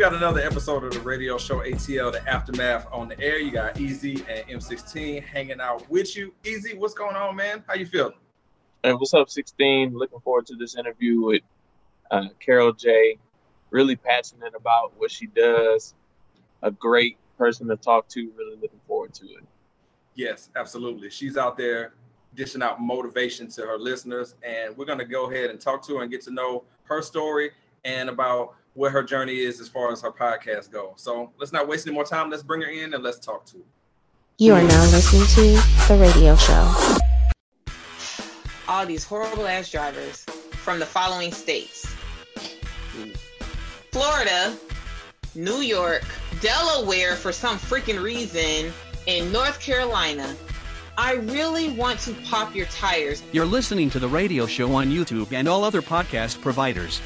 got another episode of the radio show ATL, the aftermath on the air. You got EZ and M16 hanging out with you. EZ, what's going on, man? How you feeling? Hey, what's up, 16? Looking forward to this interview with uh, Caral J. Really passionate about what she does. A great person to talk to. Really looking forward to it. Yes, absolutely. She's out there dishing out motivation to her listeners, and we're going to go ahead and talk to her and get to know her story and about what her journey is as far as her podcast go. So let's not waste any more time. Let's bring her in and let's talk to her. You are now listening to the radio show. All these horrible ass drivers from the following states Florida, New York, Delaware for some freaking reason, and North Carolina. I really want to pop your tires. You're listening to the radio show on YouTube and all other podcast providers.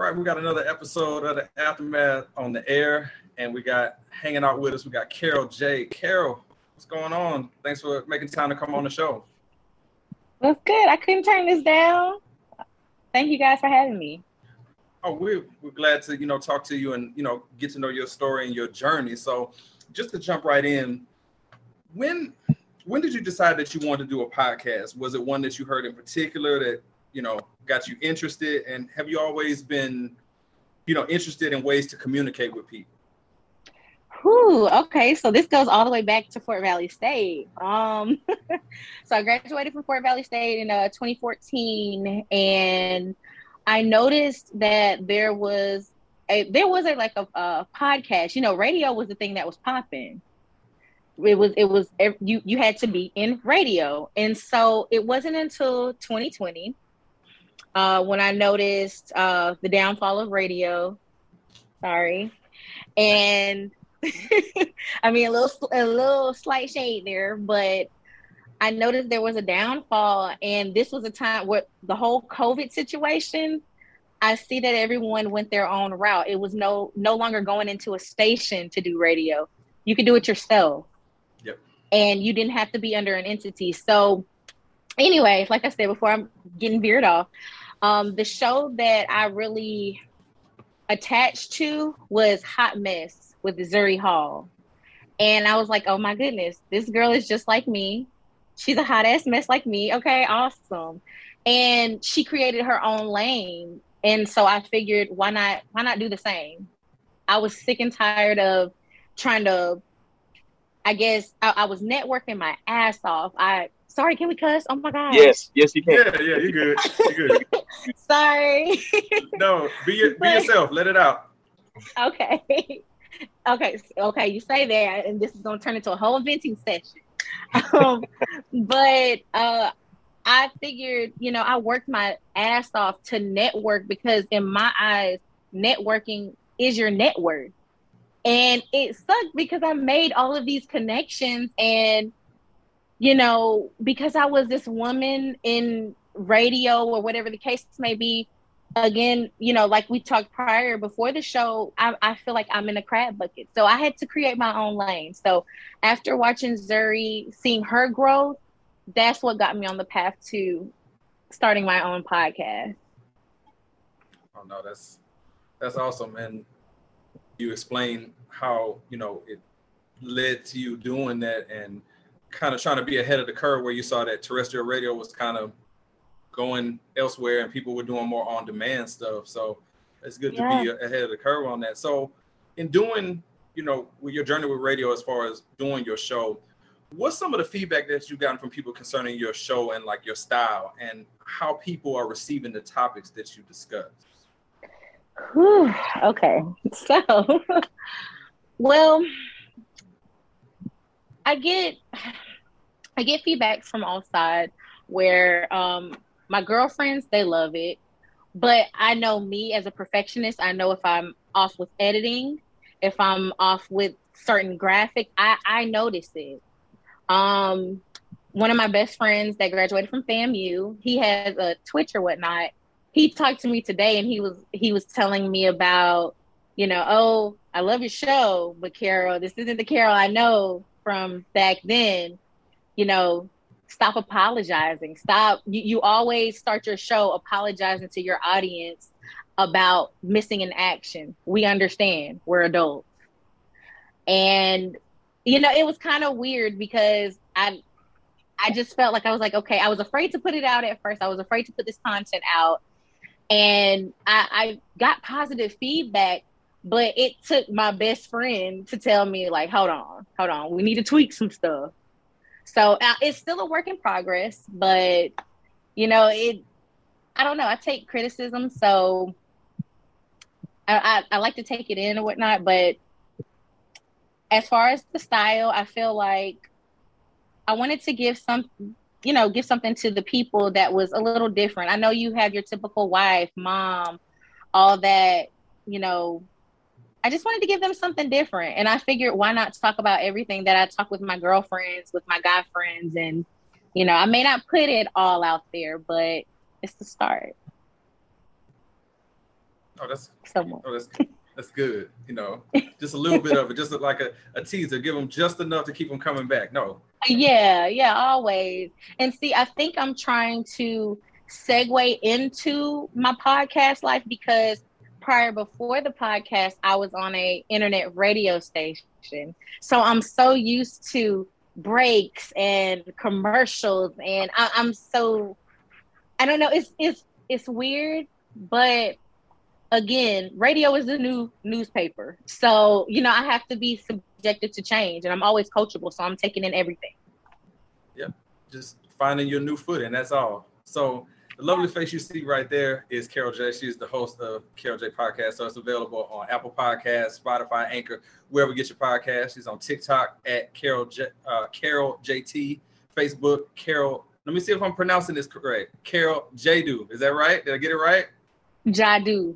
All right, we got another episode of the Aftermath on the air, and we got hanging out with us. We got Caral J. Caral, what's going on? Thanks for making time to come on the show. That's good? I couldn't turn this down. Thank you guys for having me. Oh, we're, we're glad to you know talk to you and you know get to know your story and your journey. So, just to jump right in, when when did you decide that you wanted to do a podcast? Was it one that you heard in particular that you know got you interested and have you always been you know interested in ways to communicate with people Whew, okay, so this goes all the way back to Fort Valley State. Um, so I graduated from Fort Valley State in uh, 2014, and I noticed that there was a there was a like a, a podcast. You know, radio was the thing that was popping. It was it was you you had to be in radio, and so it wasn't until 2020 uh, when I noticed uh, the downfall of radio. Sorry, and I mean a little a little slight shade there, but I noticed there was a downfall, and this was a time where the whole COVID situation. I see that everyone went their own route. It was no no longer going into a station to do radio. You could do it yourself. Yep. And you didn't have to be under an entity. So, anyway, like I said before, I'm getting veered off. Um, the show that I really attached to was Hot Mess with Zuri Hall. And I was like, oh my goodness, this girl is just like me. She's a hot ass mess like me. Okay, awesome. And she created her own lane. And so I figured why not why not do the same? I was sick and tired of trying to I guess I, I was networking my ass off. I sorry, can we cuss? Oh my god. Yes, yes, you can. Yeah, yeah, you good. You're good. sorry. no, be be yourself. Let it out. Okay. Okay. Okay. You say that, and this is gonna turn into a whole venting session. Um, but uh, I figured, you know, I worked my ass off to network because, in my eyes, networking is your network. And it sucked because I made all of these connections and you know, because I was this woman in radio or whatever the case may be, again, you know, like we talked prior before the show, I, I, feel like I'm in a crab bucket. So I had to create my own lane. So after watching Zuri, seeing her growth, that's what got me on the path to starting my own podcast. Oh no, that's that's awesome. And you explain how, you know, it led to you doing that and kind of trying to be ahead of the curve where you saw that terrestrial radio was kind of going elsewhere and people were doing more on demand stuff. So it's good yeah. to be ahead of the curve on that. So in doing, you know, with your journey with radio as far as doing your show, what's some of the feedback that you've gotten from people concerning your show and like your style and how people are receiving the topics that you discuss? Whew, okay. So, well, I get I get feedback from all sides where um, my girlfriends they love it, but I know me as a perfectionist. I know if I'm off with editing, if I'm off with certain graphic, I I notice it. Um, one of my best friends that graduated from FAMU, he has a Twitch or whatnot. He talked to me today, and he was he was telling me about, you know, oh, I love your show, but Caral, this isn't the Caral I know from back then, you know, stop apologizing. Stop. You, you always start your show apologizing to your audience about missing an action. We understand. We're adults. And you know, it was kind of weird because I I just felt like I was like, okay, I was afraid to put it out at first. I was afraid to put this content out. And I, I got positive feedback, but it took my best friend to tell me, like, hold on, hold on, we need to tweak some stuff. So uh, it's still a work in progress, but you know, it, I don't know, I take criticism. So I, I, I like to take it in and whatnot, but as far as the style, I feel like I wanted to give some, you know, give something to the people that was a little different. I know you have your typical wife, mom, all that, you know. I just wanted to give them something different. And I figured why not talk about everything that I talk with my girlfriends, with my guy friends. And, you know, I may not put it all out there, but it's the start. Oh, that's oh, that's that's good. You know, just a little bit of it, just like a, a teaser. Give them just enough to keep them coming back. No, Yeah, yeah, always. And see, I think I'm trying to segue into my podcast life because prior before the podcast, I was on a internet radio station. So I'm so used to breaks and commercials and I, I'm so I don't know, it's it's it's weird, but again, radio is the new newspaper. So, you know, I have to be subjected to change and I'm always coachable, so I'm taking in everything. Yep. Just finding your new footing. That's all. So the lovely face you see right there is Caral J. She's the host of Caral J Podcast. So it's available on Apple Podcasts, Spotify, Anchor, wherever you get your podcast. She's on TikTok at Caral J, uh, Caral JT, Facebook Caral. Let me see if I'm pronouncing this correct. Caral Jadoo. Is that right? Did I get it right? Jadoo.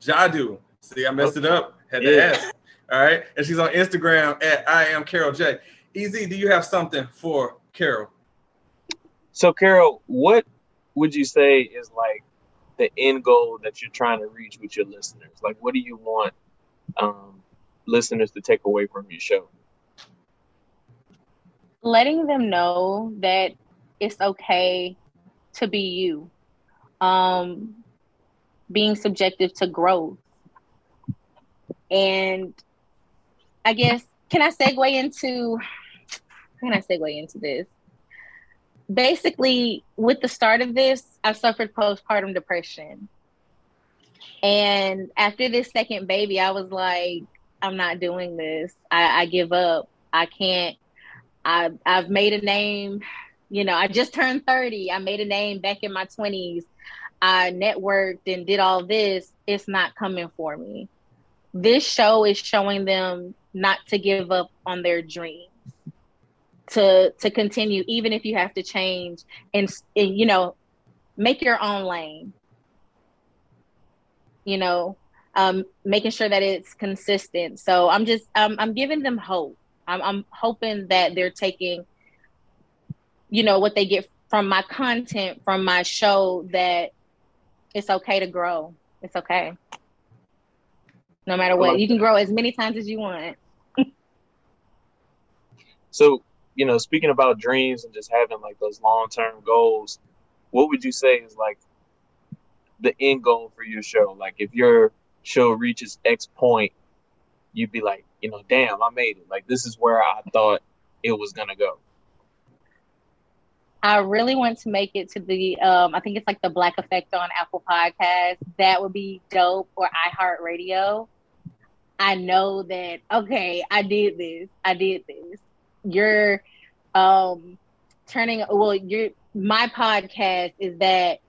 Jadoo. See, I messed it up. Had to Yeah. ask. All right. And she's on Instagram at I am Caral J. EZ, do you have something for Caral? So, Caral, what would you say is like the end goal that you're trying to reach with your listeners? Like, what do you want um, listeners to take away from your show? letting them know that it's okay to be you um being subjective to growth and i guess can i segue into can i segue into this basically with the start of this i suffered postpartum depression and after this second baby i was like i'm not doing this i, I give up i can't I, I've made a name. You know, I just turned 30. I made a name back in my 20s. I networked and did all this. It's not coming for me. This show is showing them not to give up on their dreams, to to continue, even if you have to change and, and you know, make your own lane. You know, um, making sure that it's consistent. So I'm just um, I'm giving them hope. I'm, I'm hoping that they're taking, you know, what they get from my content, from my show, that it's okay to grow. It's okay. No matter what, you can grow as many times as you want. So, you know, speaking about dreams and just having like those long term goals, what would you say is like the end goal for your show? Like, if your show reaches X point, you'd be like, you know, damn, I made it. Like, this is where I thought it was gonna go. I really want to make it to the, um, I think it's like the Black Effect on Apple Podcast. That would be dope or iHeartRadio. I know that, okay, I did this. I did this. You're um, turning, well, you're, my podcast is that,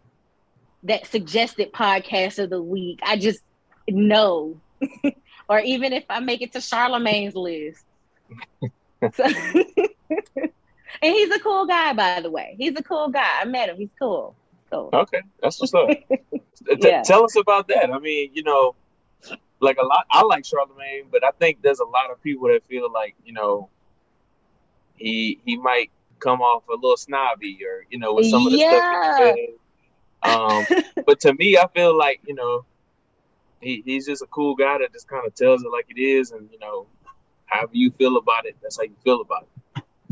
that suggested podcast of the week. I just know. or even if I make it to Charlemagne's list. So- and he's a cool guy, by the way. He's a cool guy. I met him. He's cool. Cool. Okay, that's what's up. Yeah. Tell us about that. I mean, you know, like a lot. I like Charlemagne, but I think there's a lot of people that feel like you know, he he might come off a little snobby or you know with some of the Yeah. stuff he says. Um, but to me, I feel like you know, he, he's just a cool guy that just kind of tells it like it is, and you know, however you feel about it, that's how you feel about it.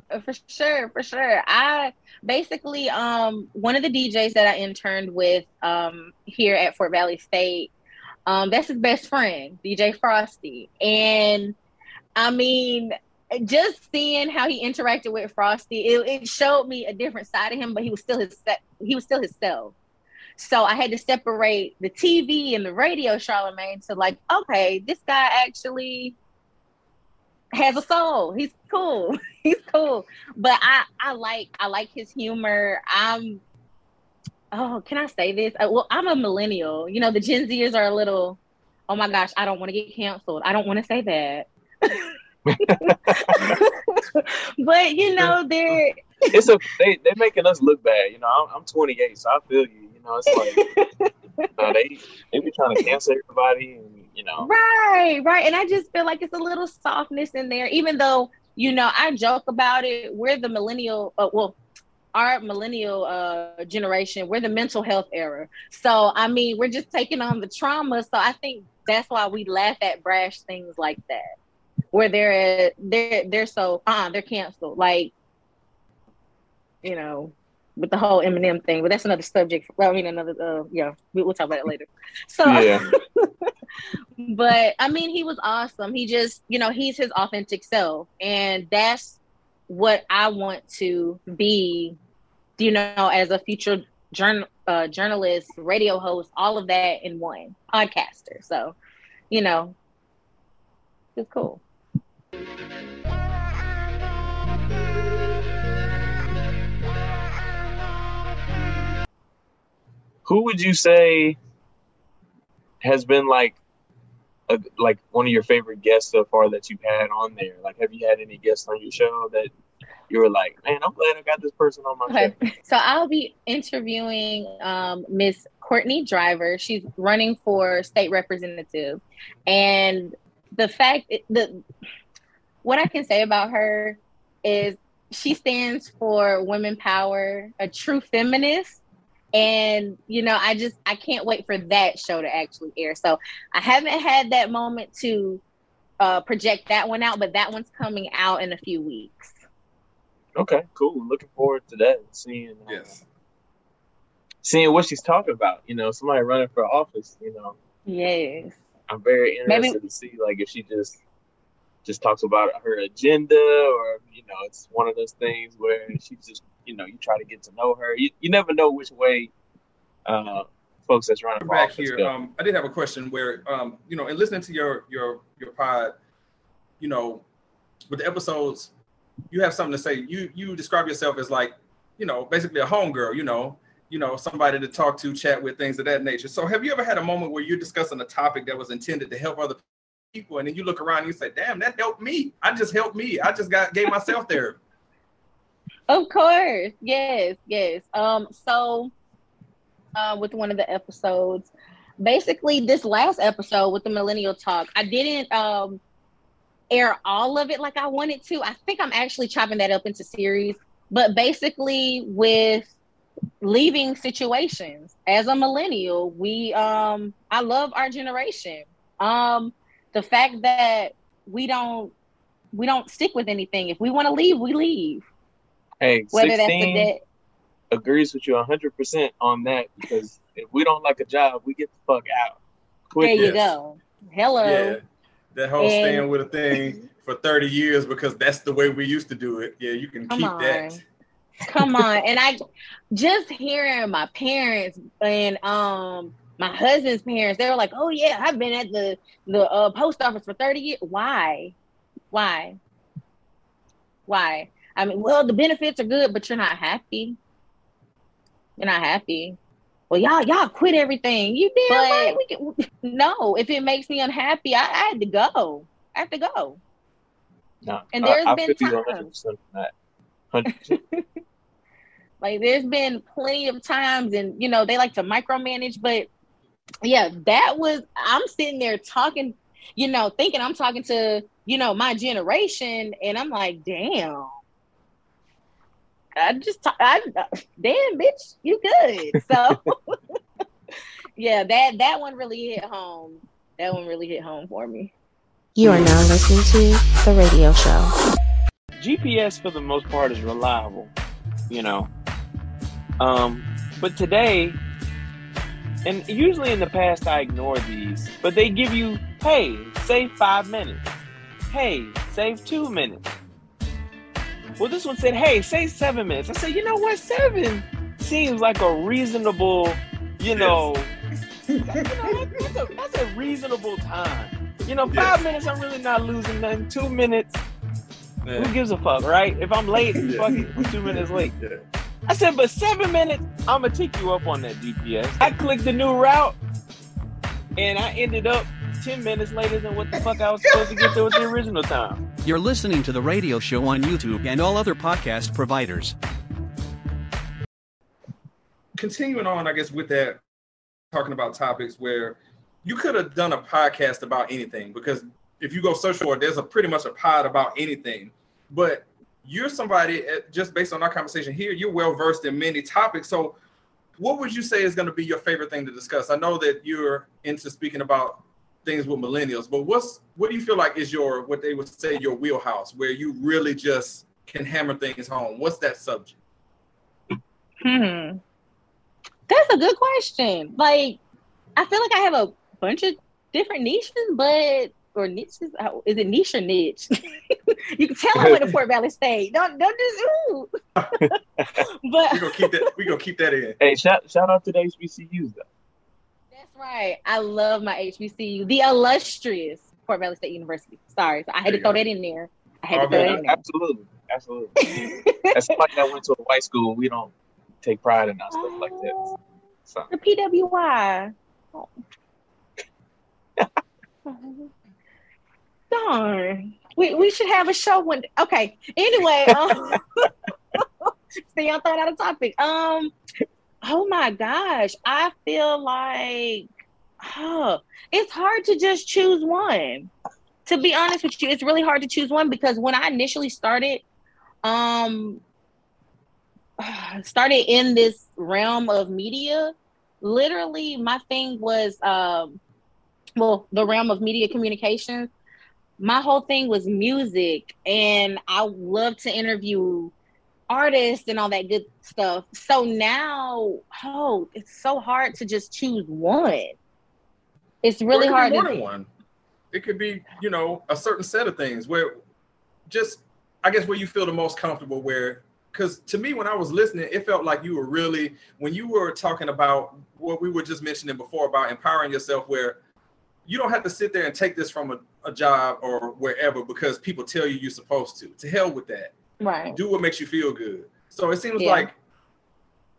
Uh, for sure for sure i basically um one of the djs that i interned with um here at fort valley state Um, that's his best friend, DJ Frosty. And I mean, just seeing how he interacted with Frosty, it, it showed me a different side of him, but he was still his he was still himself. So I had to separate the TV and the radio Charlemagne to like, okay, this guy actually has a soul. He's cool. He's cool. But I I like I like his humor. I'm oh, can I say this? Uh, well, I'm a millennial. You know, the Gen Zers are a little, oh my gosh, I don't want to get canceled. I don't want to say that. but you know, they're it's a they they're making us look bad. You know, I'm, I'm 28, so I feel you. You know, it's like uh, they they be trying to cancel everybody, and you know, right, right. And I just feel like it's a little softness in there, even though you know I joke about it. We're the millennial, uh, well, our millennial uh, generation. We're the mental health era. So I mean, we're just taking on the trauma. So I think that's why we laugh at brash things like that where they're they're they're so uh they're canceled. Like, you know, with the whole Eminem thing, but that's another subject. Well, I mean, another uh, yeah, we, will talk about it later. So, yeah. but I mean, he was awesome. He just, you know, he's his authentic self, and that's what I want to be. You know, as a future journal uh, journalist, radio host, all of that in one podcaster. So, you know, it's cool. Who would you say has been like a, like one of your favorite guests so far that you've had on there? Like, have you had any guests on your show that you were like, man, I'm glad I got this person on my okay. show? So I'll be interviewing um, Miss Courtney Driver. She's running for state representative, and the fact the what I can say about her is she stands for women power, a true feminist. And, you know, I just, I can't wait for that show to actually air. So I haven't had that moment to uh, project that one out, but that one's coming out in a few weeks. Okay, cool. Looking forward to that. Seeing, uh, yes. seeing what she's talking about. You know, somebody running for office. You know. Yes. I'm very interested Maybe. to see like if she just just talks about her agenda or you know it's one of those things where she just you know you try to get to know her you, you never know which way uh, folks that's running back here um, i did have a question where um, you know in listening to your your your pod you know with the episodes you have something to say you you describe yourself as like you know basically a homegirl you know you know somebody to talk to chat with things of that nature so have you ever had a moment where you're discussing a topic that was intended to help other people, and then you look around and you say, "Damn, that helped me. I just helped me. I just got gave myself there." Of course, yes, yes. Um, so uh, with one of the episodes, basically this last episode with the Millennial Talk, I didn't um air all of it like I wanted to. I think I'm actually chopping that up into series, but basically with leaving situations as a millennial we um i love our generation um the fact that we don't we don't stick with anything. If we want to leave, we leave. Hey, whether that's a debt. Agrees with you 100% on that because if we don't like a job, we get the fuck out. Quick. There you go. Hello. Yeah, that whole and, staying with a thing for 30 years because that's the way we used to do it. Yeah, you can keep on. that. Come on. And I just hearing my parents and um my husband's parents, they were like, "Oh yeah, I've been at the the uh, post office for thirty years." Why? Why? Why? I mean, well, the benefits are good, but you're not happy. You're not happy. Well, y'all, y'all quit everything. You did right. We can, no, if it makes me unhappy, I, I had to go. I have to go. No, and there's I, been times. like there's been plenty of times, and you know they like to micromanage, but yeah, that was I'm sitting there talking, you know, thinking I'm talking to, you know, my generation, and I'm like, damn. I just, talk, I, damn, bitch, you good. So, yeah, that that one really hit home. That one really hit home for me. You are now listening to the radio show. GPS for the most part is reliable, you know. Um, but today and usually in the past I ignore these, but they give you, hey, save five minutes. Hey, save two minutes. Well, this one said, hey, say seven minutes. I said, you know what? Seven seems like a reasonable, you know, you know that's, a, that's a reasonable time. You know, five Yes. minutes, I'm really not losing nothing. Two minutes, Yeah. who gives a fuck, right? If I'm late, Yeah. fuck it, I'm two minutes late. Yeah. I said, but seven minutes, I'm gonna take you up on that GPS. I clicked the new route, and I ended up ten minutes later than what the fuck I was supposed to get there with the original time. You're listening to the radio show on YouTube and all other podcast providers. continuing on, I guess, with that, talking about topics where you could have done a podcast about anything because if you go search for it, there's a pretty much a pod about anything. But you're somebody, eh, just based on our conversation here, you're well versed in many topics. So, what would you say is going to be your favorite thing to discuss? I know that you're into speaking about things with millennials, but what's what do you feel like is your what they would say your wheelhouse, where you really just can hammer things home? What's that subject? Hmm. That's a good question. Like, I feel like I have a bunch of different niches, but or niches. how- Is it niche or niche? you can tell I went to Fort Valley State. Don't don't just ooh. We're but gonna keep that. We're gonna keep that in. Hey, shout shout out to the HBCUs though. Right. I love my HBCU, the illustrious Fort Valley State University. Sorry, so I had There to throw go. that in there. I had All to throw good. that in there. Absolutely, absolutely. As somebody that went to a white school, we don't take pride in our stuff like that. So The PWI. Darn. We, we should have a show one day. Okay. Anyway, um, see, I thought out of topic. Um, oh my gosh, I feel like oh, it's hard to just choose one. To be honest with you, it's really hard to choose one because when I initially started, um, started in this realm of media, literally my thing was um well the realm of media communications my whole thing was music and i love to interview artists and all that good stuff so now oh it's so hard to just choose one it's really it hard more to, than one. It could be, you know, a certain set of things where just I guess where you feel the most comfortable where because to me when I was listening, it felt like you were really when you were talking about what we were just mentioning before about empowering yourself where you don't have to sit there and take this from a, a job or wherever because people tell you you're supposed to. To hell with that. Right Do what makes you feel good. So it seems Yeah. like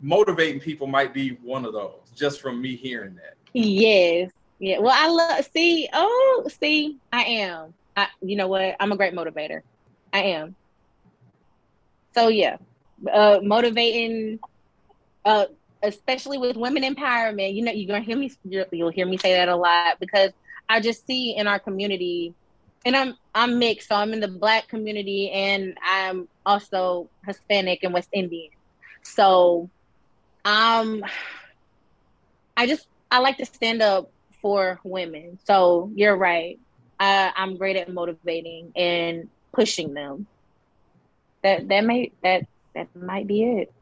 motivating people might be one of those, just from me hearing that. Yes. Yeah. Well, I love see. Oh, see, I am. I. You know what? I'm a great motivator. I am. So yeah, uh, motivating, uh, especially with women empowerment. You know, you're gonna hear me. You'll hear me say that a lot because I just see in our community, and I'm I'm mixed, so I'm in the Black community, and I'm also Hispanic and West Indian. So, um, I just I like to stand up for women. So you're right. I, I'm great at motivating and pushing them. That that may that that might be it.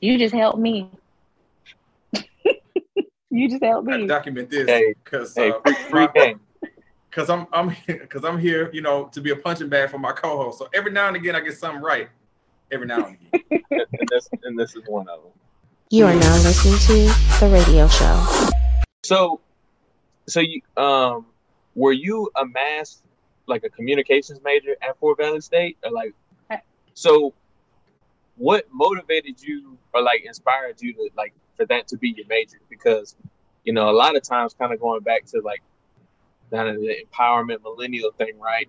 You just helped me. you just helped I me. document this because hey, uh, free, free game. Because I'm I'm because I'm here, you know, to be a punching bag for my co-host. So every now and again, I get something right. Every now and again. and this and this is one of them. You are now listening to The Radio Show. So, so you um, were you a mass like a communications major at Fort Valley State, or like, so what motivated you or like inspired you to like for that to be your major? Because you know, a lot of times, kind of going back to like kind of the empowerment millennial thing, right?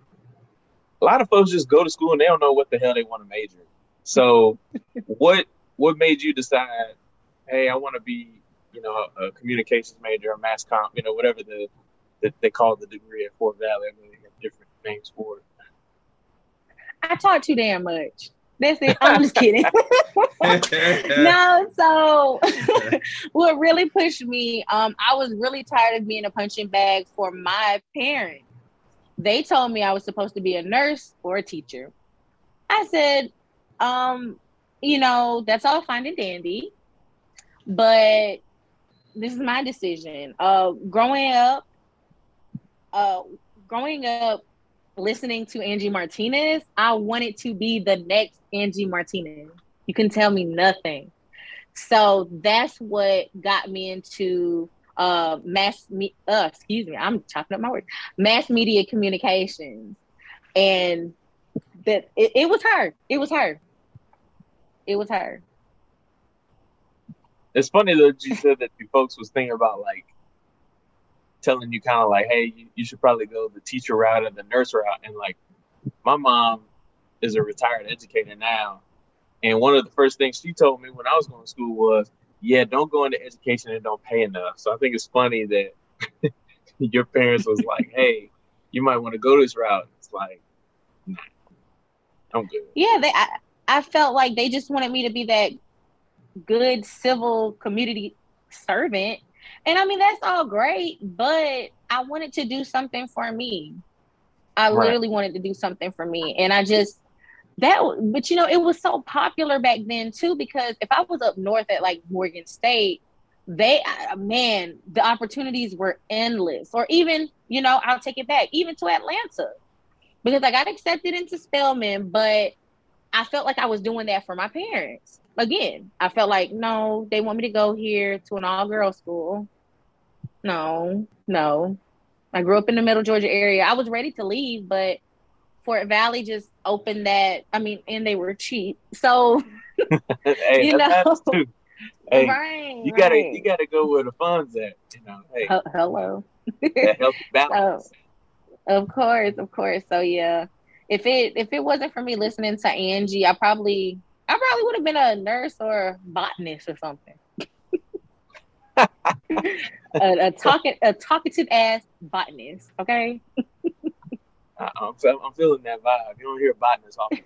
A lot of folks just go to school and they don't know what the hell they want to major. So, what what made you decide? Hey, I want to be you know, a communications major, a mass comp, you know, whatever the, the they call the degree at Fort Valley. I mean, they have different names for it. I talk too damn much. That's it. I'm just kidding. no, so what really pushed me, um, I was really tired of being a punching bag for my parents. They told me I was supposed to be a nurse or a teacher. I said, um, you know, that's all fine and dandy, but this is my decision. Uh, growing up, uh, growing up, listening to Angie Martinez, I wanted to be the next Angie Martinez. You can tell me nothing. So that's what got me into uh mass me uh excuse me i'm chopping up my words mass media communications and that it, it was her it was her it was her It's funny that you said that you folks was thinking about like telling you kind of like, hey, you, you should probably go the teacher route or the nurse route. And like, my mom is a retired educator now, and one of the first things she told me when I was going to school was, yeah, don't go into education and don't pay enough. So I think it's funny that your parents was like, hey, you might want to go this route. It's like, nah, I'm good. yeah they I, I felt like they just wanted me to be that good civil community servant and i mean that's all great but i wanted to do something for me i Right. literally wanted to do something for me and i just that but you know it was so popular back then too because if i was up north at like morgan state they man the opportunities were endless or even you know i'll take it back even to atlanta because i got accepted into spelman but I felt like I was doing that for my parents. Again, I felt like, no, they want me to go here to an all girls school. No, no. I grew up in the middle Georgia area. I was ready to leave, but Fort Valley just opened that. I mean, and they were cheap. So, hey, You know. Hey, right. you gotta right. you gotta go where the funds at. You know, hey, He- Hello. that balance. Of course, of course. So yeah, if it if it wasn't for me listening to Angie, I probably I probably would have been a nurse or a botanist or something. a, a talking a talkative ass botanist. Okay. I, I'm, I'm feeling that vibe. You don't hear botanists often.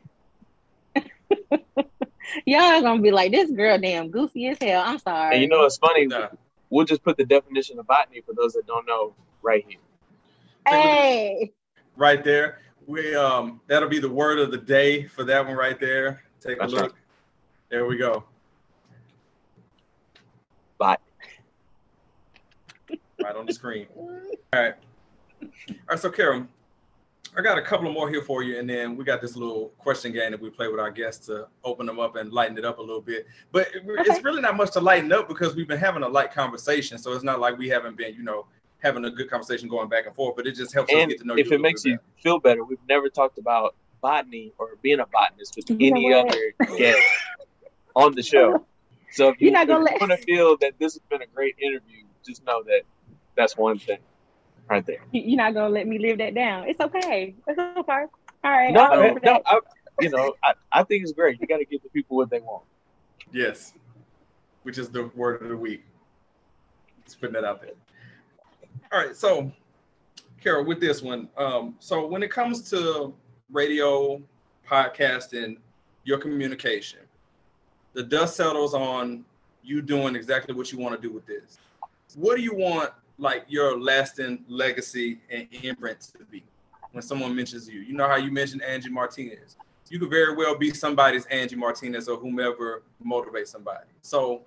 Y'all gonna be like this girl damn goofy as hell. I'm sorry. And you know what's funny? Nah. We'll just put the definition of botany for those that don't know right here. hey. right there. We um that'll be the word of the day for that one right there. Take That's a look. right. There we go. Botany. Right on the screen. All right. All right, so Caral, I got a couple of more here for you, and then we got this little question game that we play with our guests to open them up and lighten it up a little bit. But it- Okay. it's really not much to lighten up because we've been having a light conversation, so it's not like we haven't been, you know, having a good conversation going back and forth. But it just helps us get to know if you. a it makes bit you feel better, we've never talked about botany or being a botanist with You any other guest on the show. So if you, You're not gonna let- want to feel that this has been a great interview, just know that that's one thing right there. You're not gonna let me live that down. It's okay. It's okay. All right. No, I'll no. I, you know, I, I think it's great. You got to give the people what they want. Yes, which is the word of the week. Just putting that out there. All right, so Caral, with this one, um, so when it comes to radio, podcasting, your communication, the dust settles on you doing exactly what you want to do with this. What do you want, like your lasting legacy and imprint to be when someone mentions you? You know how you mentioned Angie Martinez you could very well be somebody's Angie Martinez or whomever motivates somebody. So,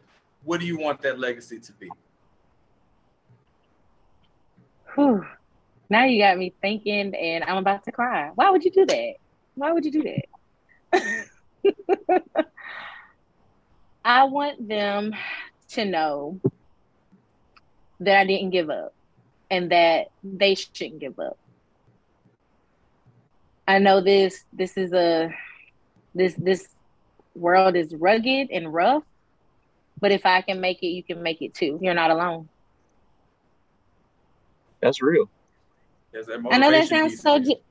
what do you want that legacy to be? Whew. Now you got me thinking, and I'm about to cry. Why would you do that? Why would you do that? I want them to know that I didn't give up and that they shouldn't give up. I know this this is a this this world is rugged and rough, but if I can make it, you can make it too. You're not alone. That's real. There's that I know that sounds so. in. Ge-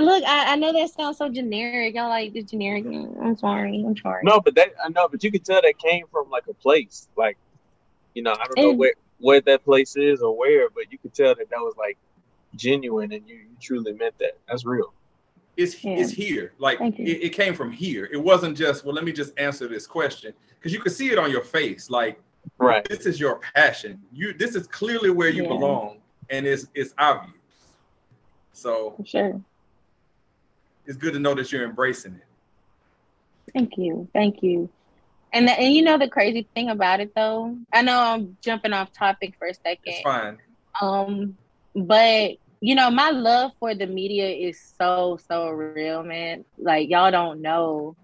Look, I, I know that sounds so generic. Y'all like the generic. I'm sorry. I'm sorry. No, but that I know, but you can tell that came from like a place. Like, you know, I don't know And- where where that place is or where, but you could tell that that was like genuine and you, you truly meant that. That's real. It's Yeah. it's here. Like it, it came from here. It wasn't just well. Let me just answer this question because you could see it on your face. Like Right. this is your passion. You this is clearly where you Yeah. belong, and it's it's obvious. So For sure. it's good to know that you're embracing it. Thank you. Thank you. And the, and you know the crazy thing about it though, I know I'm jumping off topic for a second. It's fine. Um, but you know, my love for the media is so so real, man. Like y'all don't know.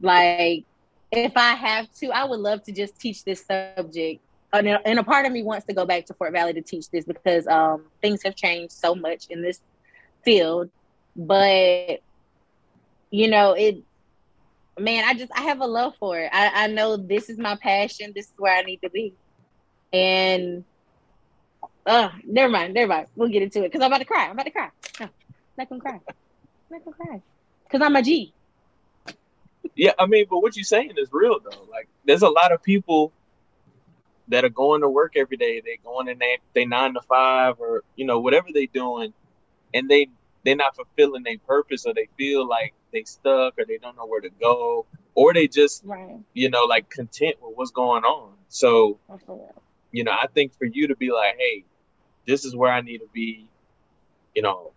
Like, if I have to, I would love to just teach this subject. And a, and a part of me wants to go back to Fort Valley to teach this because um, things have changed so much in this field. But you know, it man, I just I have a love for it. I, I know this is my passion. This is where I need to be. And uh, never mind, never mind. We'll get into it because I'm about to cry. I'm about to cry. No, I'm not gonna cry. Not gonna cry because I'm a G. Yeah, I mean, but what you're saying is real though. Like, there's a lot of people that are going to work every day. They're going in they they nine to five or you know whatever they're doing, and they they're not fulfilling their purpose or they feel like they stuck or they don't know where to go or they just Right. you know like content with what's going on. So That's for real. you know, I think for you to be like, hey, this is where I need to be, you know,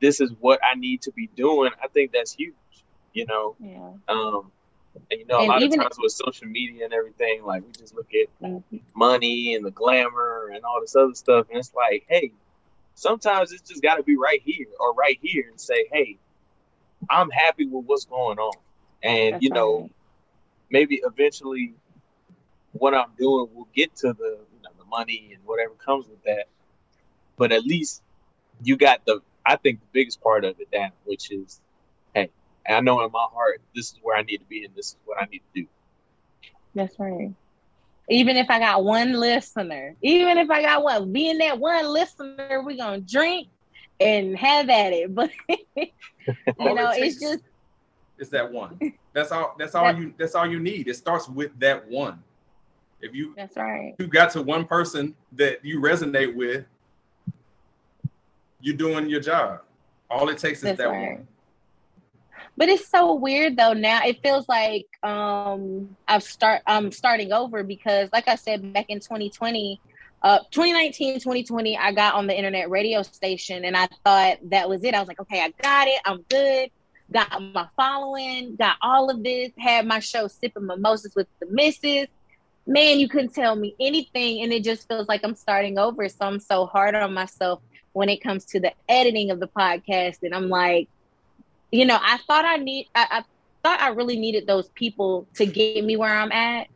this is what I need to be doing. I think that's huge. You know, Yeah. um, and you know, a lot of times with social media and everything, like we just look at Mhm. money and the glamour and all this other stuff, and it's like, hey, sometimes it's just got to be right here or right here and say, hey, I'm happy with what's going on, and That's you know, right. maybe eventually what I'm doing will get to the you know, the money and whatever comes with that. But at least you got the I think the biggest part of it down, which is, hey, I know in my heart this is where I need to be and this is what I need to do. That's right. Even if I got one listener, even if I got one, being that one listener, we're gonna drink and have at it. But you All know, it it's just It's that one. That's all. That's all That- you. That's all you need. It starts with that one. If you that's right. you got to one person that you resonate with, you're doing your job. All it takes is That's that right. one. But it's so weird though. Now it feels like um I've start I'm starting over because like I said back in 2020, uh 2019, 2020, I got on the internet radio station and I thought that was it. I was like, okay, I got it. I'm good. Got my following, got all of this, had my show sipping mimosas with the misses. Man, you couldn't tell me anything, and it just feels like I'm starting over. So I'm so hard on myself when it comes to the editing of the podcast. And I'm like, you know, I thought I need, I, I thought I really needed those people to get me where I'm at,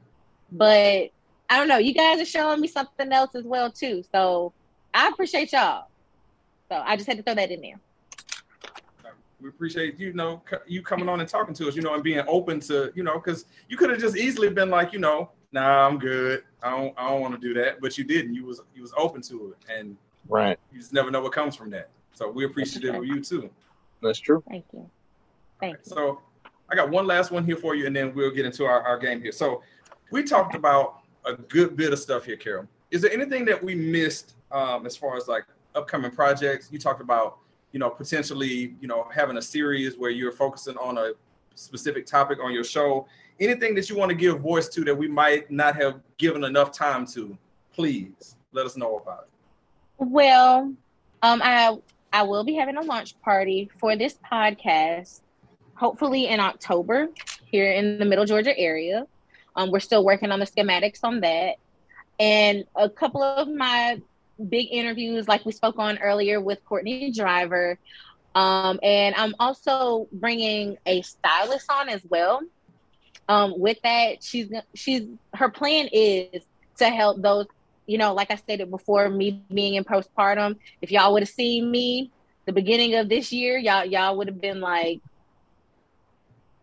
but I don't know. You guys are showing me something else as well too. So I appreciate y'all. So I just had to throw that in there. We appreciate you know you coming on and talking to us, you know, and being open to you know because you could have just easily been like you know, nah, I'm good. I don't I don't want to do that, but you didn't. You was you was open to it, and Right. you just never know what comes from that. So we appreciate of you too. That's true. Thank you. Thank you. So I got one last one here for you, and then we'll get into our, our game here. So we talked about a good bit of stuff here, Caral. Is there anything that we missed um, as far as like upcoming projects? You talked about, you know, potentially, you know, having a series where you're focusing on a specific topic on your show. Anything that you want to give voice to that we might not have given enough time to, please let us know about it. Well, um, I I will be having a launch party for this podcast, hopefully in October here in the Middle Georgia area. Um, we're still working on the schematics on that, and a couple of my big interviews, like we spoke on earlier with Courtney Driver, um, and I'm also bringing a stylist on as well. Um, with that, she's she's her plan is to help those you know, like I stated before, me being in postpartum, if y'all would have seen me the beginning of this year, y'all y'all would have been like,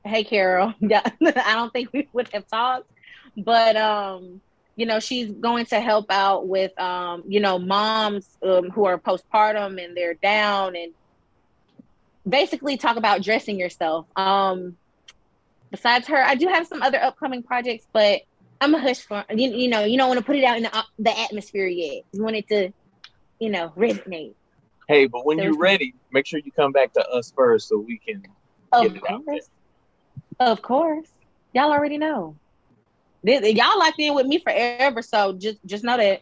"Hey, Caral." Yeah, I don't think we would have talked, but um, you know, she's going to help out with um, you know, moms um, who are postpartum and they're down and basically talk about dressing yourself. Um, besides her, I do have some other upcoming projects, but I'm a hush for you, you know you don't want to put it out in the, uh, the atmosphere yet. You want it to, you know, resonate. Hey, but when There's- you're ready, make sure you come back to us first so we can Of Get it out there. course, of course, y'all already know. Th- Y'all locked in with me forever, so just just know that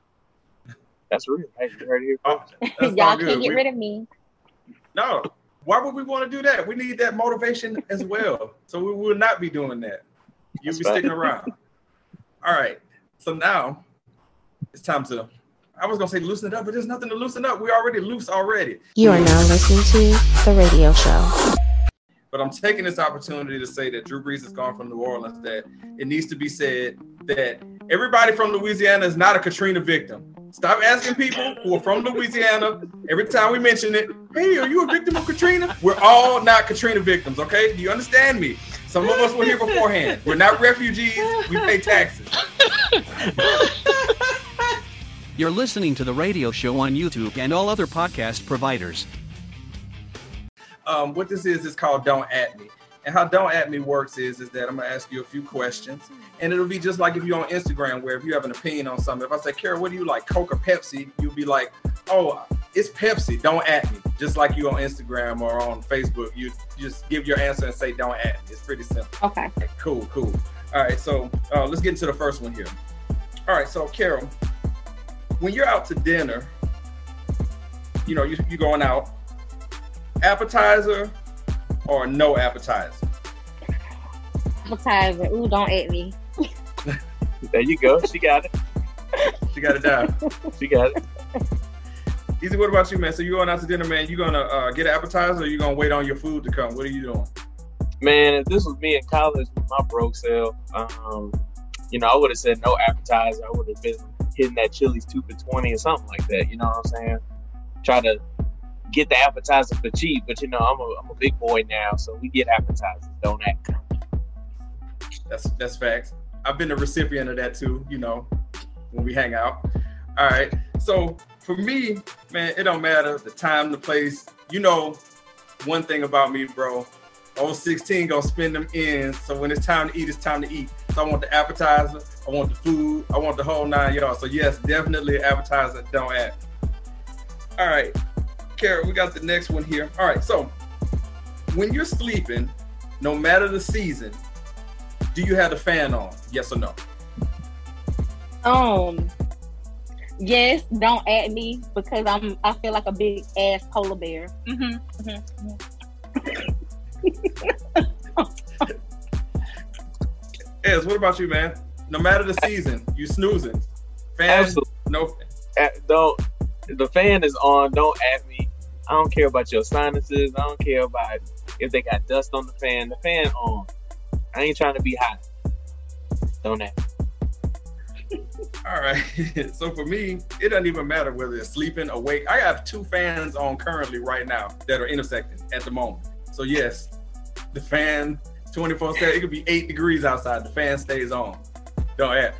that's real. Hey, you heard it here. Oh, that's y'all can't get We- rid of me. No, why would we want to do that? We need that motivation as well. So we will not be doing that. You'll That's be right. sticking around. All right. So now it's time to. I was gonna say loosen it up, but there's nothing to loosen up. We're already loose already. You are now listening to The Radio Show. But I'm taking this opportunity to say that Drew Brees has gone from New Orleans. That it needs to be said that everybody from Louisiana is not a Katrina victim. Stop asking people who are from Louisiana every time we mention it. Hey, are you a victim of Katrina? We're all not Katrina victims, okay? Do you understand me? Some of us were here beforehand. We're not refugees. We pay taxes. You're listening to the radio show on YouTube and all other podcast providers. um, what this is is called Don't At Me. And how Don't At Me works is, is that I'm gonna ask you a few questions, and it'll be just like if you're on Instagram, where if you have an opinion on something, if I say, Kara, what do you like, Coke or Pepsi? You'll be like, oh, it's Pepsi. Don't at me. Just like you on Instagram or on Facebook, you just give your answer and say, don't at me. It's pretty simple. Okay. Cool, cool. All right, so uh, let's get into the first one here. All right, so Caral, when you're out to dinner, you know, you, you're going out, appetizer or no appetizer? Appetizer. Ooh, don't at me. There you go. She got it. She got it down. She got it. EZ, what about you, man? So you going out to dinner, man? You gonna uh, get an appetizer or you gonna wait on your food to come? What are you doing? Man, if this was me in college with my broke self, um, you know, I would have said no appetizer. I would have been hitting that Chili's two for twenty or something like that. You know what I'm saying? Try to get the appetizer for cheap, but you know, I'm a I'm a big boy now, so we get appetizers. Don't act. That's that's facts. I've been the recipient of that too, you know, when we hang out. All right. So for me, man, it don't matter the time, the place. You know, one thing about me, bro. Old 16 gonna spend them in. So when it's time to eat, it's time to eat. So I want the appetizer, I want the food, I want the whole nine yards. So yes, definitely appetizer, don't add. All right. Kara, we got the next one here. All right, so when you're sleeping, no matter the season, do you have the fan on? Yes or no? Um. Yes, don't at me because I'm. I feel like a big ass polar bear. Mm-hmm. EZ, what about you, man? No matter the season, you snoozing. Fan, Absolutely. no. At- Don't. The fan is on. Don't at me. I don't care about your sinuses. I don't care about if they got dust on the fan. The fan on. I ain't trying to be hot. Don't me. All right. so for me, it doesn't even matter whether it's sleeping, awake. I have two fans on currently right now that are intersecting at the moment. So yes, the fan 24 7, it could be eight degrees outside. The fan stays on. Don't add.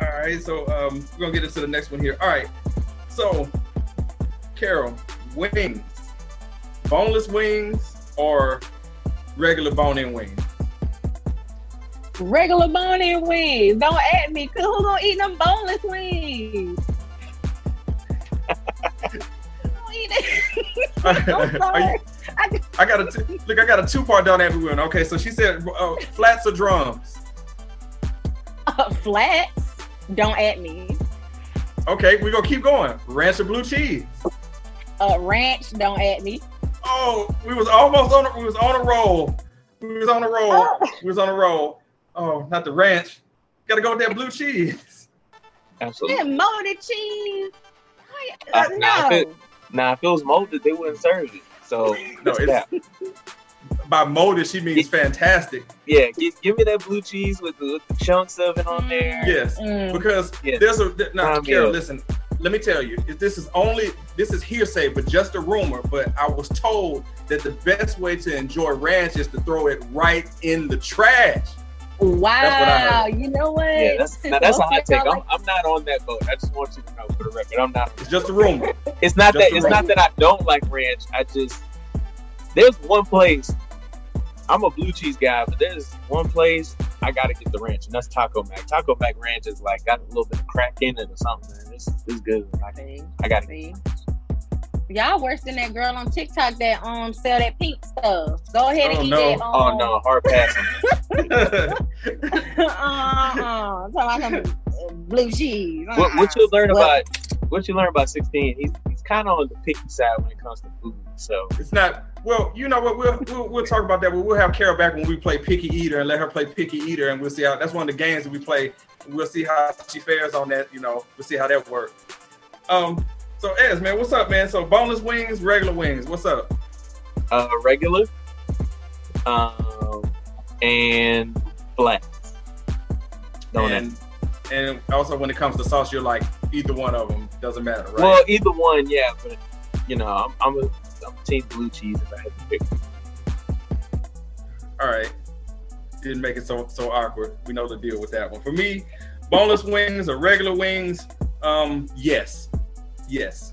All right, so um, we're gonna get into the next one here. All right, so Caral, wings, boneless wings or regular bone-in wings? Regular bone-in wings. Don't at me, cause who gonna eat them boneless wings? Who gonna eat it? I'm Are you- sorry. I got a two, look. I got a two-part don't add me one. Okay, so she said uh, flats or drums. Uh, flats. Don't at me. Okay, we're gonna keep going. Ranch or blue cheese? Uh, ranch. Don't at me. Oh, we was almost on. A, we was on a roll. We was on a roll. Oh. We was on a roll. Oh, not the ranch. Got to go with that blue cheese. Absolutely. Yeah, molded cheese. Uh, Uh, nah, if it- Now, if it was molded, they wouldn't serve it. So, No, it's yeah, by molded. She means fantastic. yeah give, give me that blue cheese with the, with the chunks of it on there. Yes, Mm. because Yeah. there's a th- now, Caral. yeah. Listen, let me tell you. This is only this is hearsay, but just a rumor. But I was told that the best way to enjoy ranch is to throw it right in the trash. Wow, you know what? Yeah, that's now, that's a hot take. I I'm, I'm not on that boat. I just want you to know for the record, I'm not. It's just a rumor. It's not Just that it's rumor. not that I don't like ranch. I just there's one place. I'm a blue cheese guy, but there's one place I gotta get the ranch, and that's Taco Mac. Taco Mac ranch is like got a little bit of crack in it or something. Man. It's, it's good. I, See, I gotta see. Y'all worse than that girl on TikTok that um sell that pink stuff. Go ahead and Oh, eat no. that. Oh Um, no, hard passing. uh-uh. Talking about some uh, blue cheese. what, what you learn about what you learn about 16, he's he's kind of on the picky side when it comes to food. So It's not well. You know what? We'll we'll, we'll talk about that. But we'll have Caral back when we play Picky Eater and let her play Picky Eater, and we'll see how. That's one of the games that we play. We'll see how she fares on that. You know, we'll see how that works. Um. So, EZ, man, what's up, man? So, boneless wings, regular wings. What's up? uh, regular, um, and flats. Don't And and also when it comes to sauce, you're like either one of them doesn't matter, right? Well, either one, yeah. But you know, I'm I'm a I'm team blue cheese if I had to pick. All right. Didn't make it so so awkward. We know the deal with that one. For me, boneless wings or regular wings, um, yes. Yes.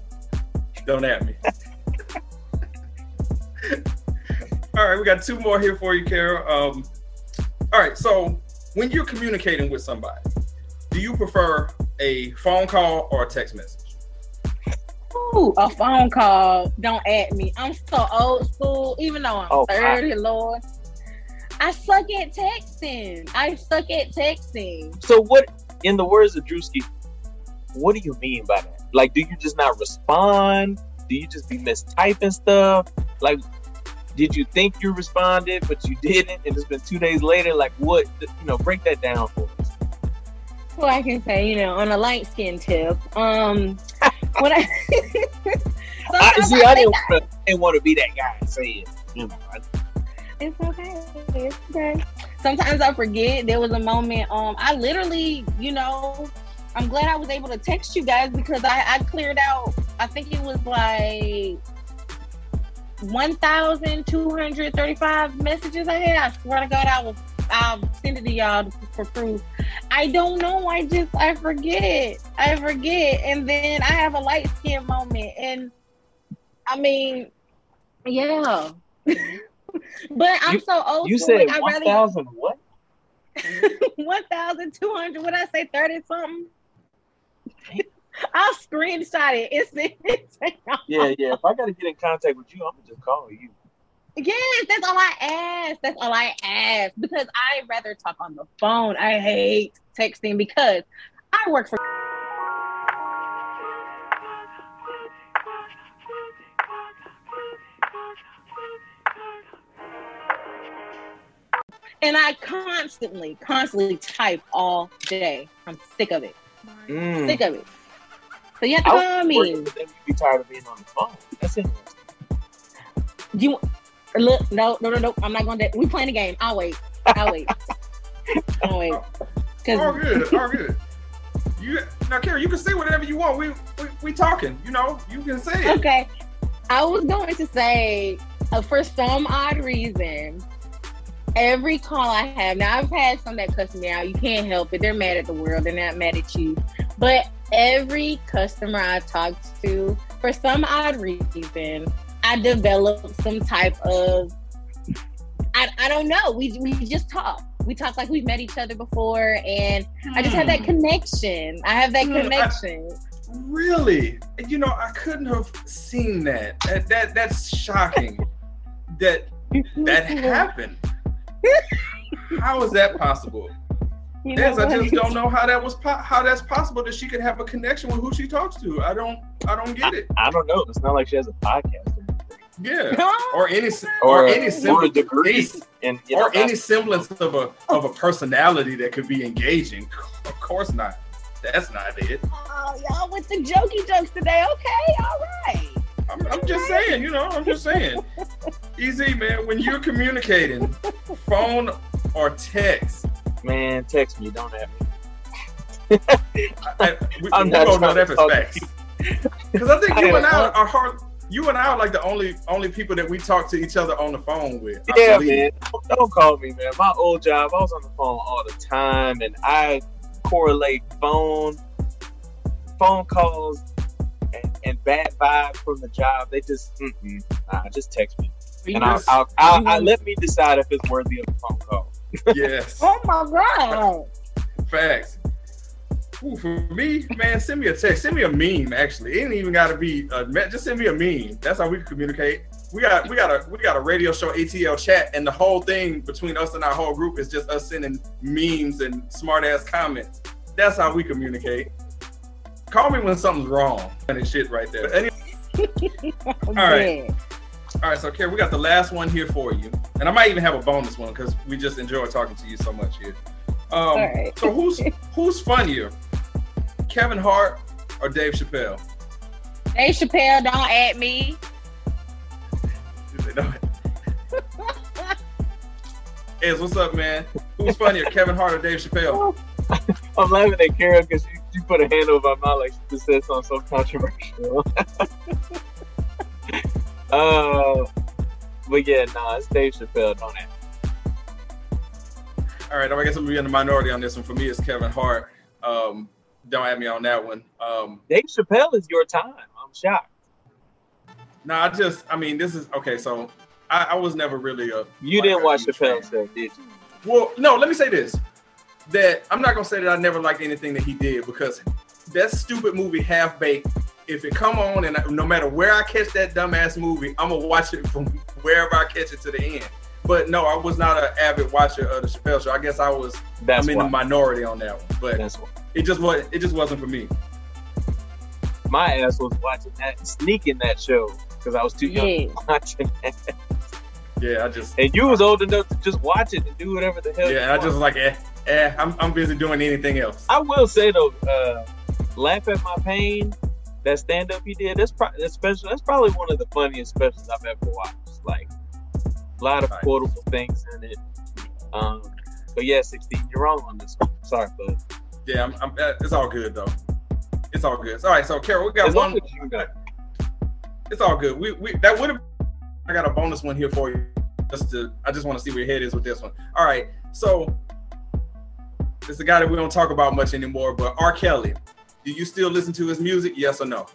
Don't at me. all right, we got two more here for you, Caral. Um, all right, so when you're communicating with somebody, do you prefer a phone call or a text message? Ooh, a phone call. Don't add me. I'm so old school, even though I'm Oh, 30, Lord. I suck at texting. I suck at texting. So what, in the words of Drewski, what do you mean by that? Like, do you just not respond? Do you just be mistyping stuff? Like, did you think you responded but you didn't, and it's been two days later? Like, what? You know, break that down for us. Well, I can say, you know, on a light skin tip. Um, when I, I, see, I I didn't, didn't want to be that guy and say it. You know, It's okay. It's okay. Sometimes I forget. There was a moment. Um, I literally, you know, I'm glad I was able to text you guys because I, I cleared out. I think it was like 1,235 messages I had. I swear to God, I will. I'll send it to y'all for proof. I don't know. I just I forget. I forget, and then I have a light skin moment, and I mean, yeah. but I'm You- so old. you said like, I'd one thousand what? 1,200. What I say, 30 something? I'll screenshot it. It's, it's Yeah, yeah. If I got to get in contact with you, I'm gonna just call you. Yes, that's all I ask. That's all I ask because I rather talk on the phone. I hate texting because I work for. And I constantly, constantly type all day. I'm sick of it. Mm. Sick of it. So you have to I call me. be tired of being on the phone. That's interesting. You look? No, no, no, no. I'm not going to. We playing a game. I'll wait. I'll wait. I'll wait. All good, all good. You now, Caral, you can say whatever you want. We we, we talking. You know, you can say it. okay, I was going to say uh, for some odd reason, every call I have now, I've had some that cuss me out. You can't help it. They're mad at the world. They're not mad at you. But every customer I talked to, for some odd reason, I developed some type of I, I don't know. We we just talk. We talk like we've met each other before, and I just have that connection. I have that Hmm, I- connection. Really? You know, I couldn't have seen that. That, that that's shocking. that that happened. How is that possible? You know Yes, I just don't know how that was po- how that's possible that she could have a connection with who she talks to. I don't I don't get it. I don't know. It's not like she has a podcast or anything. Yeah. Or any or, or, any or semblance degree. any, and you know, or any semblance of a of a personality that could be engaging. Of course not. That's not it. Oh, y'all with the jokey jokes today. Okay, all right. I'm, I'm just saying, you know, I'm just saying. EZ, man. When you're communicating, phone or text, man, text me. Don't have me. I, I, we, I'm we not both know trying that for facts. Because I think I you and I are hard. You and I are like the only only people that we talk to each other on the phone with. I Yeah, believe. man. Don't- Don't call me, man. My old job, I was on the phone all the time, and I correlate phone phone calls and, and bad vibes from the job. They just, mm-mm, nah, just text me, You and I'll, I'll, I'll, I'll let me decide if it's worthy of a phone call. yes, Oh my god. facts. Ooh, for me, man, send me a text. Send me a meme. Actually, it ain't even got to be a just send me a meme. That's how we communicate. We got we got a we got a radio show ATL chat, and the whole thing between us and our whole group is just us sending memes and smart ass comments. That's how we communicate. Call me when something's wrong. And shit right there. Anyway, All right. all right, so Carrie, we got the last one here for you, and I might even have a bonus one because we just enjoy talking to you so much here. Um, All right. So who's who's funnier, Kevin Hart or Dave Chappelle? Dave Chappelle, don't add me. EZ, what's up, man? Who's funnier, Kevin Hart or Dave Chappelle? I'm laughing at Caral because she, she put a hand over my mouth like she just said something so controversial. uh, but yeah, nah, it's Dave Chappelle. Don't ask. All right, I guess I'm gonna be in the minority on this one. For me, it's Kevin Hart. Um, don't add me on that one. Um, Dave Chappelle is your time. I'm shocked. no, I just, I mean, this is okay. So I, I was never really a. You didn't watch Chappelle show, did you? Well, no, let me say this. That I'm not gonna say that I never liked anything that he did because that stupid movie Half Baked. If it come on and I, no matter where I catch that dumbass movie, I'm gonna watch it from wherever I catch it to the end. But no, I was not an avid watcher of the Chappelle show. I guess I was. That's I'm in why. the minority on that one, but That's why. It just was. It just wasn't for me. My ass was watching that, sneaking that show because I was too young Yeah. to watch it. Yeah, I just. And you was old enough to just watch it and do whatever the hell. Yeah, you I just was like, eh, eh. I'm, I'm busy doing anything else. I will say though, uh, laugh at my pain. That stand up he did. That's probably that special. That's probably one of the funniest specials I've ever watched. Like a lot of Nice. quotable things in it. Um, but yeah, sixteen. You're wrong on this one. Sorry, bud. Yeah, I'm, I'm, uh, it's all good though. It's all good. All right, so Caral, we got As one. long as you. It's all good. We, we that would have. I got a bonus one here for you. Just to, I just want to see where your head is with this one. All right, so it's a guy that we don't talk about much anymore, but R. Kelly. Do you still listen to his music? Yes or no?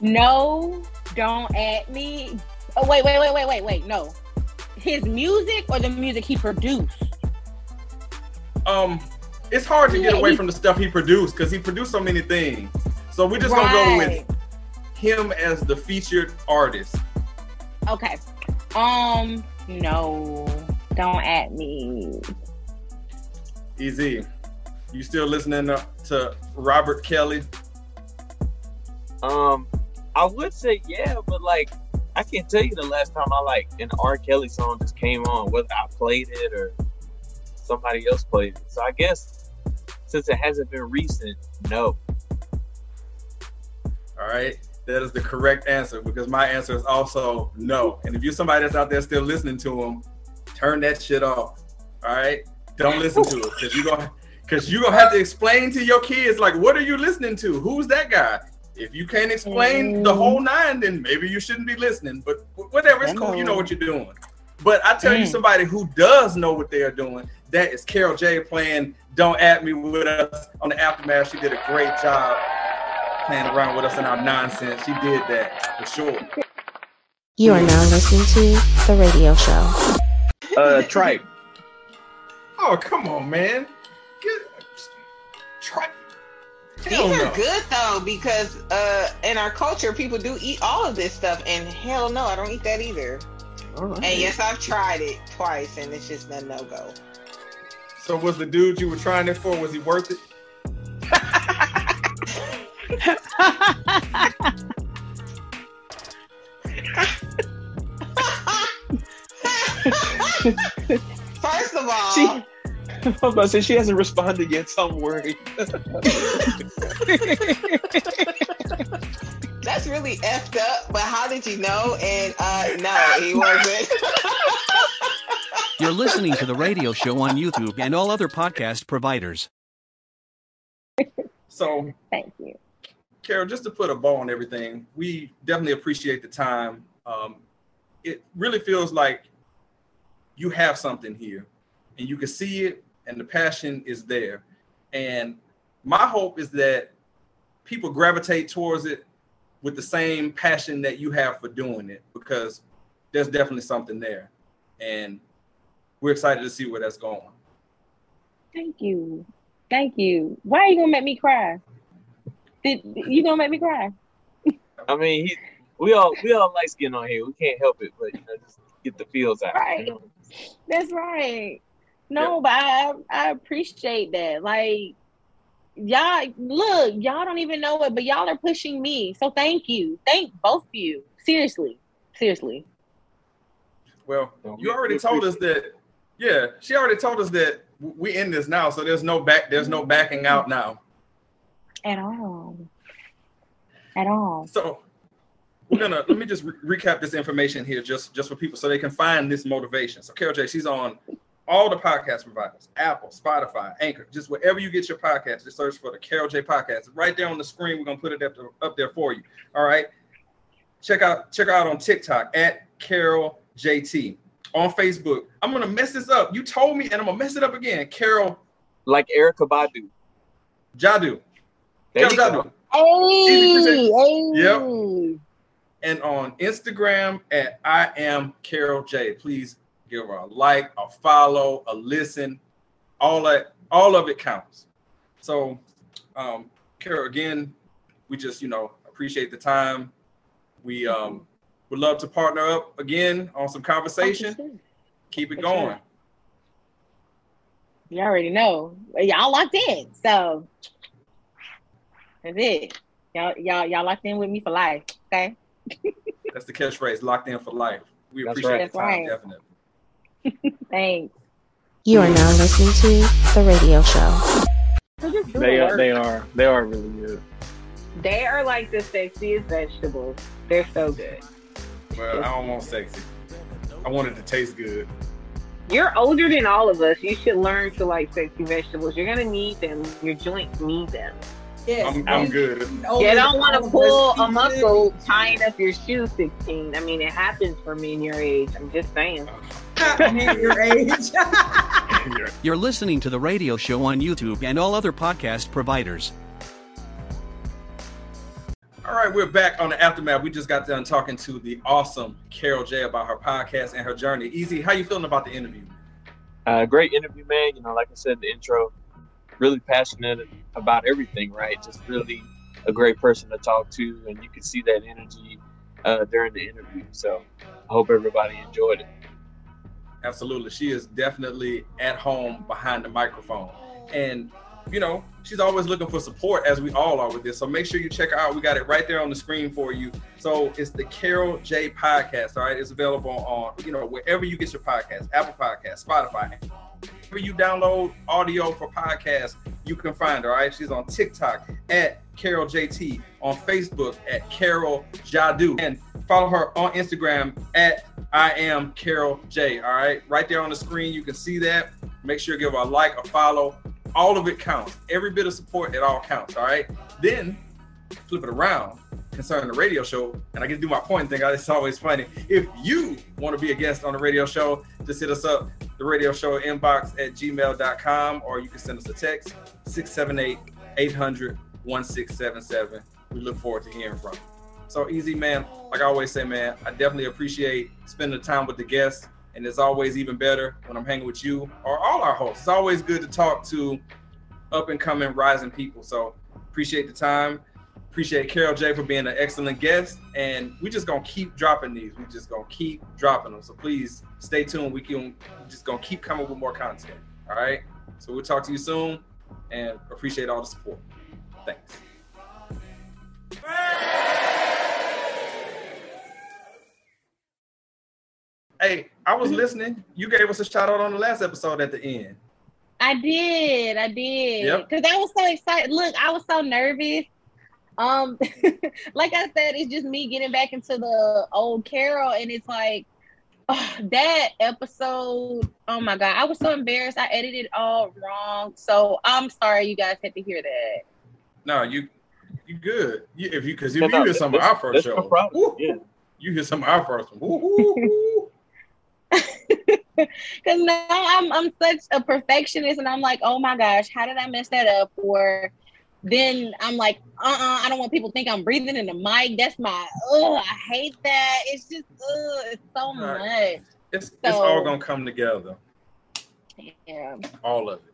No, don't add me. Oh wait, wait, wait, wait, wait, wait. No, his music or the music he produced. Um, it's hard to get away he- from the stuff he produced because he produced so many things. So we're just gonna go with him as the featured artist. Okay. Um, no, don't add me. EZ. You still listening to, to Robert Kelly? Um, I would say yeah, but like I can't tell you the last time I like an R. Kelly song just came on, whether I played it or somebody else played it. So I guess since it hasn't been recent, no. All right. That is the correct answer because my answer is also no. And if you're somebody that's out there still listening to him, turn that shit off. All right. Don't listen to it because you're gonna because you're gonna have to explain to your kids like what are you listening to? Who's that guy? If you can't explain the whole nine, then maybe you shouldn't be listening. But whatever, it's cool. You know what you're doing. But I tell you, Mm. somebody who does know what they are doing, that is Caral J playing "Don't At Me" with us on the aftermath. She did a great job playing around with us in our nonsense. She did that for sure. You are now listening to The Radio Show. Uh, tripe. Oh come on, man! These are no. good though because uh, in our culture, people do eat all of this stuff, and hell no, I don't eat that either. All right. And yes, I've tried it twice, and it's just a no go. So was the dude you were trying it for? Was he worth it? First of all, She- I was about to say she hasn't responded yet, so I'm worried. that's really effed up. But how did you know? And uh, no, he wasn't. You're listening to the radio show on YouTube and all other podcast providers. So Thank you. Caral, just to put a bow on everything, we definitely appreciate the time. Um, it really feels like you have something here, and you can see it, and the passion is there. And my hope is that people gravitate towards it with the same passion that you have for doing it, because there's definitely something there, and we're excited to see where that's going. Thank you. Thank you. Why are you gonna make me cry? Did you gonna make me cry? I mean, he, we all we all light skin on here. We can't help it, but you know, just get the feels out. Right. You know? That's right. No, but I I appreciate that. Like y'all look, y'all don't even know it, but y'all are pushing me. So thank you. Thank both of you. Seriously. Seriously. Well, you already told us that. Yeah, she already told us that we in this now, so there's no back. There's no backing out now. At all. At all. So we're gonna let me just re- recap this information here, just just for people, so they can find this motivation. So Caral J, she's on all the podcast providers: Apple, Spotify, Anchor, just wherever you get your podcast. Just search for the Caral J podcast. Right there on the screen, we're gonna put it up, to, up there for you. All right. Check out check out on TikTok at Caral JT. On Facebook, I'm gonna mess this up. You told me, and I'm gonna mess it up again. Caral Like Erykah Badu. Jadoo. There Caral. Jadoo. Hey, hey. Yep. and on Instagram at I am Caral J. Please give her a like, a follow, a listen. All that, all of it counts. So, um, Caral, again, we just you know appreciate the time. We um would love to partner up again on some conversation. Keep it For going. sure. You already know. Y'all locked in. So that's it. Y'all, y'all, y'all locked in with me for life. Okay. That's the catchphrase. Locked in for life. We That's appreciate right. the time, That's definitely. Thanks. You are now listening to The Radio Show. So just do They are. They are. They are really good. They are like the sexiest vegetables. They're so good. Well, I don't want sexy. I want it to taste good. You're older than all of us. You should learn to like sexy vegetables. You're gonna need them. Your joints need them. Yes. I'm, I'm good. You don't want to pull a muscle tying up your shoe 16. I mean, it happens for me in your age. I'm just saying. Uh, your age. You're listening to the radio show on YouTube and all other podcast providers. All right, we're back on the aftermath. We just got done talking to the awesome Caral J about her podcast and her journey. EZ, how you feeling about the interview? Uh, great interview, man. You know, like I said in the intro, really passionate about everything, right? Just really a great person to talk to, and you could see that energy uh, during the interview. So I hope everybody enjoyed it. Absolutely. She is definitely at home behind the microphone. And, you know, she's always looking for support, as we all are with this. So make sure you check her out. We got it right there on the screen for you. So it's the Caral J Podcast. All right. It's available on, you know, wherever you get your podcast, Apple Podcast, Spotify. Wherever you download audio for podcasts, you can find her. All right. She's on TikTok at Caral JT, on Facebook at Caral Jadoo, and follow her on Instagram at I am Caral J. All right, right there on the screen, you can see that. Make sure you give her a like, a follow. All of it counts. Every bit of support, it all counts. All right. Then flip it around concerning the radio show, and I get to do my point thing. It's always funny. If you want to be a guest on the radio show, just hit us up, the radio show inbox at gmail.com, or you can send us a text 678 800 1677. We look forward to hearing from you. So EZ, man. Like I always say, man, I definitely appreciate spending the time with the guests. And it's always even better when I'm hanging with you or all our hosts. It's always good to talk to up and coming, rising people. So appreciate the time. Appreciate Caral J for being an excellent guest. And we're just gonna keep dropping these. We're just gonna keep dropping them. So please stay tuned. We can we just gonna keep coming with more content. All right. So we'll talk to you soon and appreciate all the support. Thanks. Hey, I was listening. You gave us a shout out on the last episode at the end. I did, I did, Yep. because I was so excited. Look, I was so nervous. Um, like I said, it's just me getting back into the old Caral, and it's like that episode. Oh my god, I was so embarrassed. I edited it all wrong, so I'm sorry you guys had to hear that. No, you you good. You, if you because if No, you no, hear some of our first that's no show, problem. Yeah. you hear some of our first one. Because now I'm I'm such a perfectionist, and I'm like, oh my gosh, how did I mess that up? Or then I'm like, uh, uh I don't want people to think I'm breathing in the mic. That's my, oh, I hate that. It's just, uh, it's so Right. much. It's it's all gonna come together, Yeah. all of it.